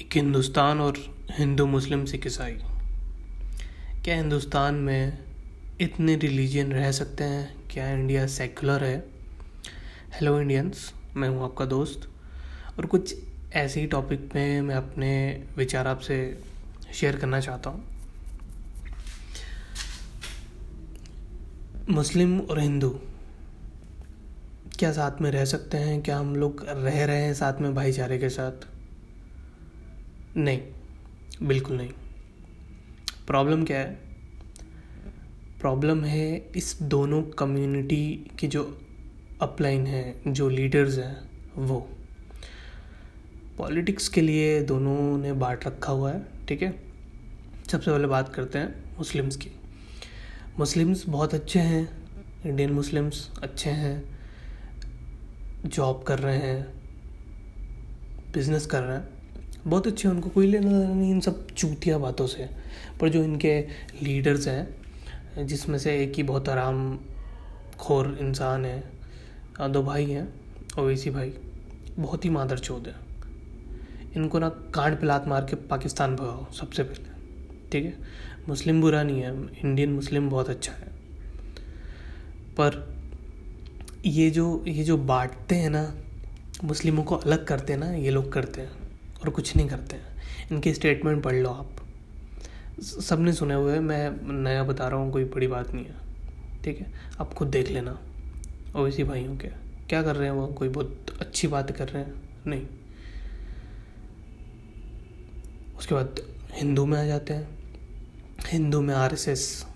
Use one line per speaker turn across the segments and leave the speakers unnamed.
एक हिंदुस्तान और हिंदू मुस्लिम सिख ईसाई क्या हिंदुस्तान में इतने रिलीजन रह सकते हैं? क्या इंडिया सेकुलर है? हेलो इंडियंस मैं हूँ आपका दोस्त। और कुछ ऐसे ही टॉपिक पे मैं अपने विचार आपसे शेयर करना चाहता हूँ। मुस्लिम और हिंदू क्या साथ में रह सकते हैं? क्या हम लोग रह रहे हैं साथ में भाईचारे के साथ? नहीं, बिल्कुल नहीं। प्रॉब्लम क्या है? प्रॉब्लम है इस दोनों कम्युनिटी की जो अपलाइन है, जो लीडर्स हैं, वो। पॉलिटिक्स के लिए दोनों ने बांट रखा हुआ है, ठीक है? सबसे पहले बात करते हैं मुस्लिम्स की। मुस्लिम्स बहुत अच्छे हैं इंडियन मुस्लिम्स अच्छे हैं जॉब कर रहे हैं बिज़नेस कर रहे हैं। बहुत अच्छे हैं, उनको कोई लेना देना नहीं, इन सब चूतिया बातों से। पर जो इनके लीडर्स हैं, जिसमें से एक ही बहुत आराम खोर इंसान है, दो भाई हैं ओवैसी भाई, बहुत ही मादर चौध है। इनको ना कांड पिलात मार के पाकिस्तान भगाओ सबसे पहले। ठीक है? मुस्लिम बुरा नहीं है, इंडियन मुस्लिम बहुत अच्छा है। पर ये जो ये जो बांटते हैं ना, मुस्लिमों को अलग करते हैं ना, ये लोग करते हैं। और कुछ नहीं करते हैं। इनके स्टेटमेंट पढ़ लो आप। सबने सुने हुए मैं नया बता रहा हूँ, कोई बड़ी बात नहीं है। ठीक है? आप खुद देख लेना। ओवैसी भाइयों के। क्या कर रहे हैं वो? कोई बहुत अच्छी बात कर रहे हैं? नहीं। उसके बाद हिंदू में आ जाते हैं। हिंदू में आरएसएस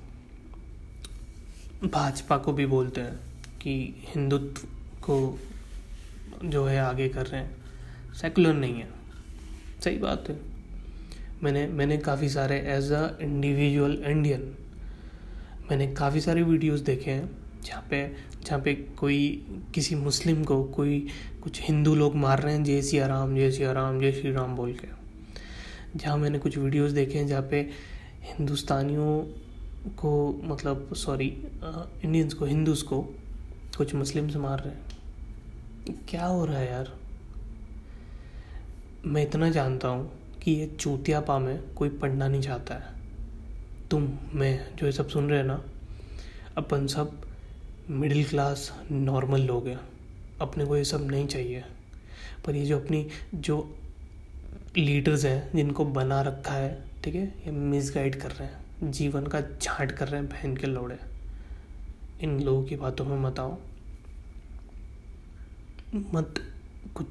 भाजपा को भी बोलते हैं कि हिंदुत्व को जो है आगे कर रहे हैं। सेकुलर नहीं है। सही बात है। मैंने मैंने काफ़ी सारे एज अ इंडिविजुअल इंडियन मैंने काफ़ी सारे वीडियोस देखे हैं, जहाँ पे जहाँ पे कोई किसी मुस्लिम को कोई कुछ हिंदू लोग मार रहे हैं, जय सिया राम, जय सिया राम, जय श्री राम बोल के। जहाँ मैंने कुछ वीडियोस देखे हैं, जहाँ पे हिंदुस्तानियों को मतलब सॉरी इंडियंस को हिंदूज को कुछ मुस्लिम्स मार रहे हैं। क्या हो रहा है यार? मैं इतना जानता हूँ कि ये चूतियापा में कोई पढ़ना नहीं चाहता है। तुम, मैं, जो ये सब सुन रहे हैं ना, अपन सब मिडिल क्लास नॉर्मल लोग हैं। अपने को ये सब नहीं चाहिए। पर ये जो अपनी, जो लीडर्स हैं, जिनको बना रखा है, ठीक है, ये मिसगाइड कर रहे हैं। जीवन का झाट कर रहे हैं बहन के लोड़े। इन लोगों की बातों में मत आओ। मत कुछ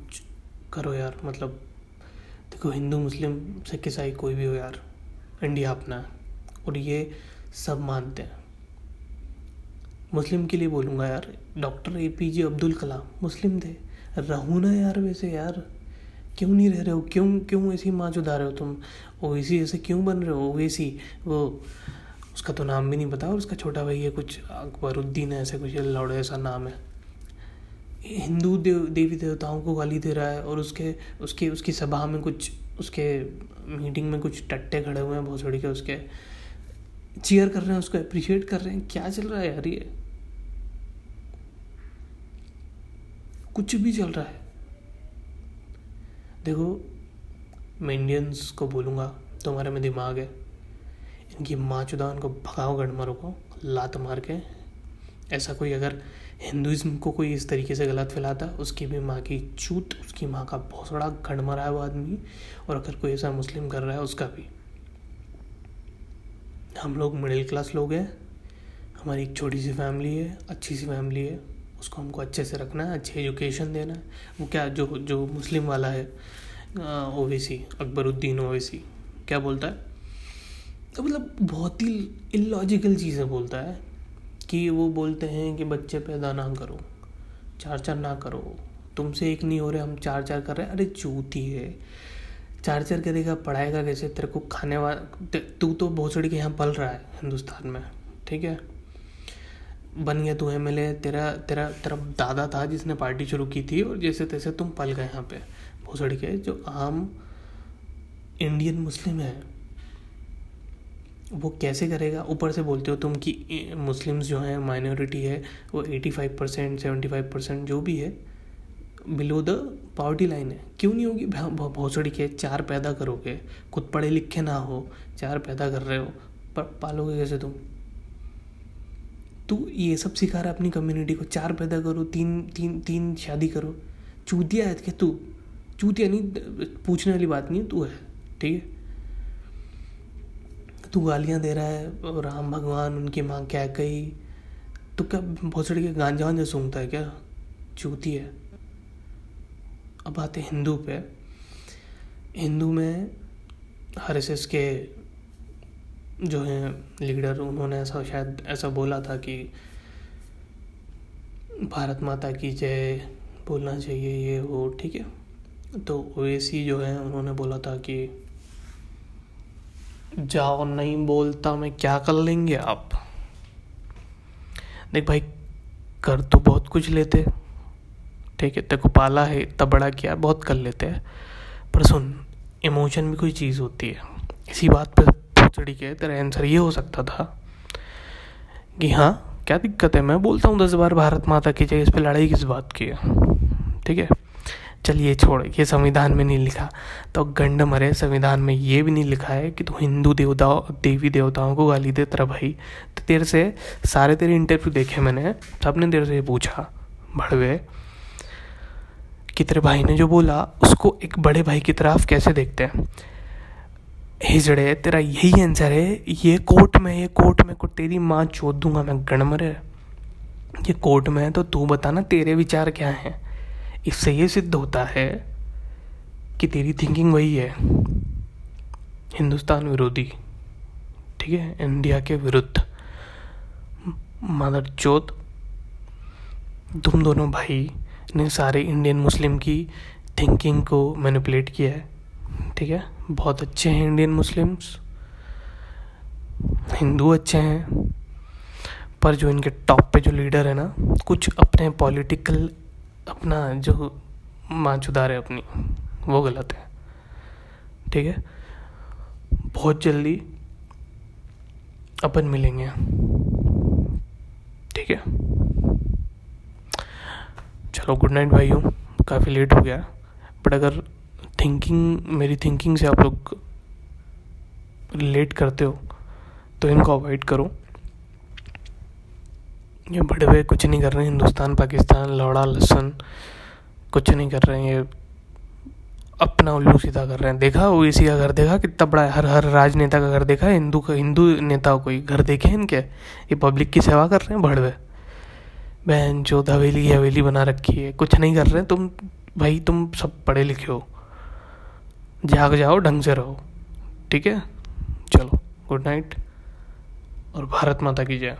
करो यार मतलब देखो हिंदू, मुस्लिम, सिख, ईसाई कोई भी हो यार इंडिया अपना और ये सब मानते हैं। मुस्लिम के लिए बोलूँगा यार, doctor A P J Abdul Kalam Muslim थे। रहू ना यार वैसे यार, क्यों नहीं रह रहे हो? क्यों क्यों ऐसी माँ चुदा रहे हो तुम? ओवैसी ऐसे क्यों बन रहे हो? ओवैसी वो, उसका तो नाम भी नहीं पता और उसका छोटा भाई है कुछ, अकबरुद्दीन है ऐसे कुछ लौड़े ऐसा नाम है। हिंदू देव, देवी देवताओं को गाली दे रहा है और उसके उसके, उसकी सभा में कुछ, उसके मीटिंग में कुछ टट्टे खड़े हुए हैं बहुत सड़ी के उसके। चीयर कर रहे हैं उसको अप्रिशिएट कर रहे हैं। क्या चल रहा है यार ये? कुछ भी चल रहा है। देखो, मैं इंडियंस को बोलूँगा, तुम्हारे में दिमाग है। इनकी माँ चुदा उनको भगाओ गढ़मरों को, लात मार के। ऐसा कोई अगर हिंदुज़म को कोई इस तरीके से गलत फैलाता, उसकी भी माँ की चूत, उसकी माँ का बहुत बड़ा घड़ मरा है वो आदमी, और अगर कोई ऐसा मुस्लिम कर रहा है, उसका भी। हम लोग मिडिल क्लास लोग हैं, हमारी एक छोटी सी फैमिली है, अच्छी सी फैमिली है, उसको हमको अच्छे से रखना है, अच्छी एजुकेशन देना है। वो क्या, जो जो मुस्लिम वाला है ओवैसी, अकबरुद्दीन ओवैसी, क्या बोलता है? मतलब बहुत ही इलॉजिकल चीज़ें बोलता है। कि वो बोलते हैं कि बच्चे पैदा ना करो चार चार ना करो। तुमसे एक नहीं हो रहे, हम चार चार कर रहे हैं। अरे चूती है। चार चार करेगा पढ़ाएगा कैसे? तेरे को खाने वाला तू तो भोसड़ी के यहाँ पल रहा है हिंदुस्तान में, ठीक है? बन गया तू एम एल तेरा तेरा तेरा दादा था जिसने पार्टी शुरू की थी और जैसे तैसे तुम पल गए यहाँ पे। भोसड़ी के जो आम इंडियन मुस्लिम है वो कैसे करेगा? ऊपर से बोलते हो तुम कि मुस्लिम्स जो हैं माइनॉरिटी है, वो eighty five percent seventy five percent जो भी है बिलो द पावर्टी लाइन है। क्यों नहीं होगी? भोसड़ी के चार पैदा करोगे। खुद पढ़े लिखे ना हो, चार पैदा कर रहे हो, पर पालोगे कैसे तुम? तू ये सब सिखा रहा है अपनी कम्युनिटी को। चार पैदा करो, तीन तीन तीन शादी करो। चूतिया है तू? चूतिया नहीं, पूछने वाली बात नहीं तू है, ठीक है? तू गालियाँ दे रहा है राम भगवान उनकी माँ क्या कही? तो क्या भोसड़ी के गांजा वांजा सूंघता है क्या? चूती है। अब आते हिंदू पे। हिंदू में हर एस के जो हैं लीडर, उन्होंने ऐसा शायद ऐसा बोला था कि भारत माता की जय, बोलना चाहिए ये वो, ठीक है? तो ओएसी जो है, उन्होंने बोला था कि जाओ, नहीं बोलता मैं, क्या कर लेंगे आप? देख भाई, कर तो बहुत कुछ लेते। ठीक है तेको पाला है, इतना बड़ा किया, बहुत कर लेते हैं। पर सुन, इमोशन भी कोई चीज़ होती है। इसी बात पे पूछड़ी के तेरा आंसर ये हो सकता था कि हाँ क्या दिक्कत है? मैं बोलता हूँ दस बार भारत माता की जगह इस पर लड़ाई किस बात की है। ठीक है? चलिए छोड़, ये संविधान में नहीं लिखा। तो गंड मरे संविधान में ये भी नहीं लिखा है कि तू हिंदू देवताओं, देवी देवताओं को गाली दे तेरा भाई। तो तेरे से सारे तेरे इंटरव्यू देखे मैंने, सबने तेरे से पूछा, भड़वे, कि तेरे भाई ने जो बोला, उसको एक बड़े भाई की तरफ़ कैसे देखते हैं? हिजड़े तेरा यही आंसर है, ये कोर्ट में, ये कोर्ट में को तेरी माँ चोद दूँगा मैं गणमरे ये कोर्ट में है तो तू बताना तेरे विचार क्या हैं? इससे ये सिद्ध होता है कि तेरी थिंकिंग वही है। हिंदुस्तान विरोधी, ठीक है? इंडिया के विरुद्ध। मदर चौथ तुम दोनों भाई ने सारे इंडियन मुस्लिम की थिंकिंग को मैनिपुलेट किया है, ठीक है? बहुत अच्छे हैं इंडियन मुस्लिम्स हिंदू अच्छे हैं, पर जो इनके टॉप पे जो लीडर है ना, कुछ अपने पॉलिटिकल अपना जो माँ चुदार है अपनी, वो गलत है। ठीक है? बहुत जल्दी अपन मिलेंगे। ठीक है? चलो गुड नाइट भाइयों। काफ़ी लेट हो गया। बट अगर थिंकिंग मेरी थिंकिंग से आप लोग रिलेट करते हो तो इनको अवॉइड करो। ये बड़े हुए कुछ नहीं कर रहे हैं। हिंदुस्तान, पाकिस्तान, लौड़ा, लसन, कुछ नहीं कर रहे हैं। ये अपना उल्लू सीधा कर रहे हैं। देखा इसी का घर देखा, कितना बड़ा है। हर हर राजनेता का घर देखा हिंदू का, हिंदू नेता कोई घर देखे हैं इनके। ये पब्लिक की सेवा कर रहे हैं भड़वे बहन, जो हवेली हवेली बना रखी है। कुछ नहीं कर रहे तुम, भाई, तुम सब पढ़े लिखे हो। जाग जाओ, ढंग से रहो। ठीक है? चलो गुड नाइट और भारत माता की जय।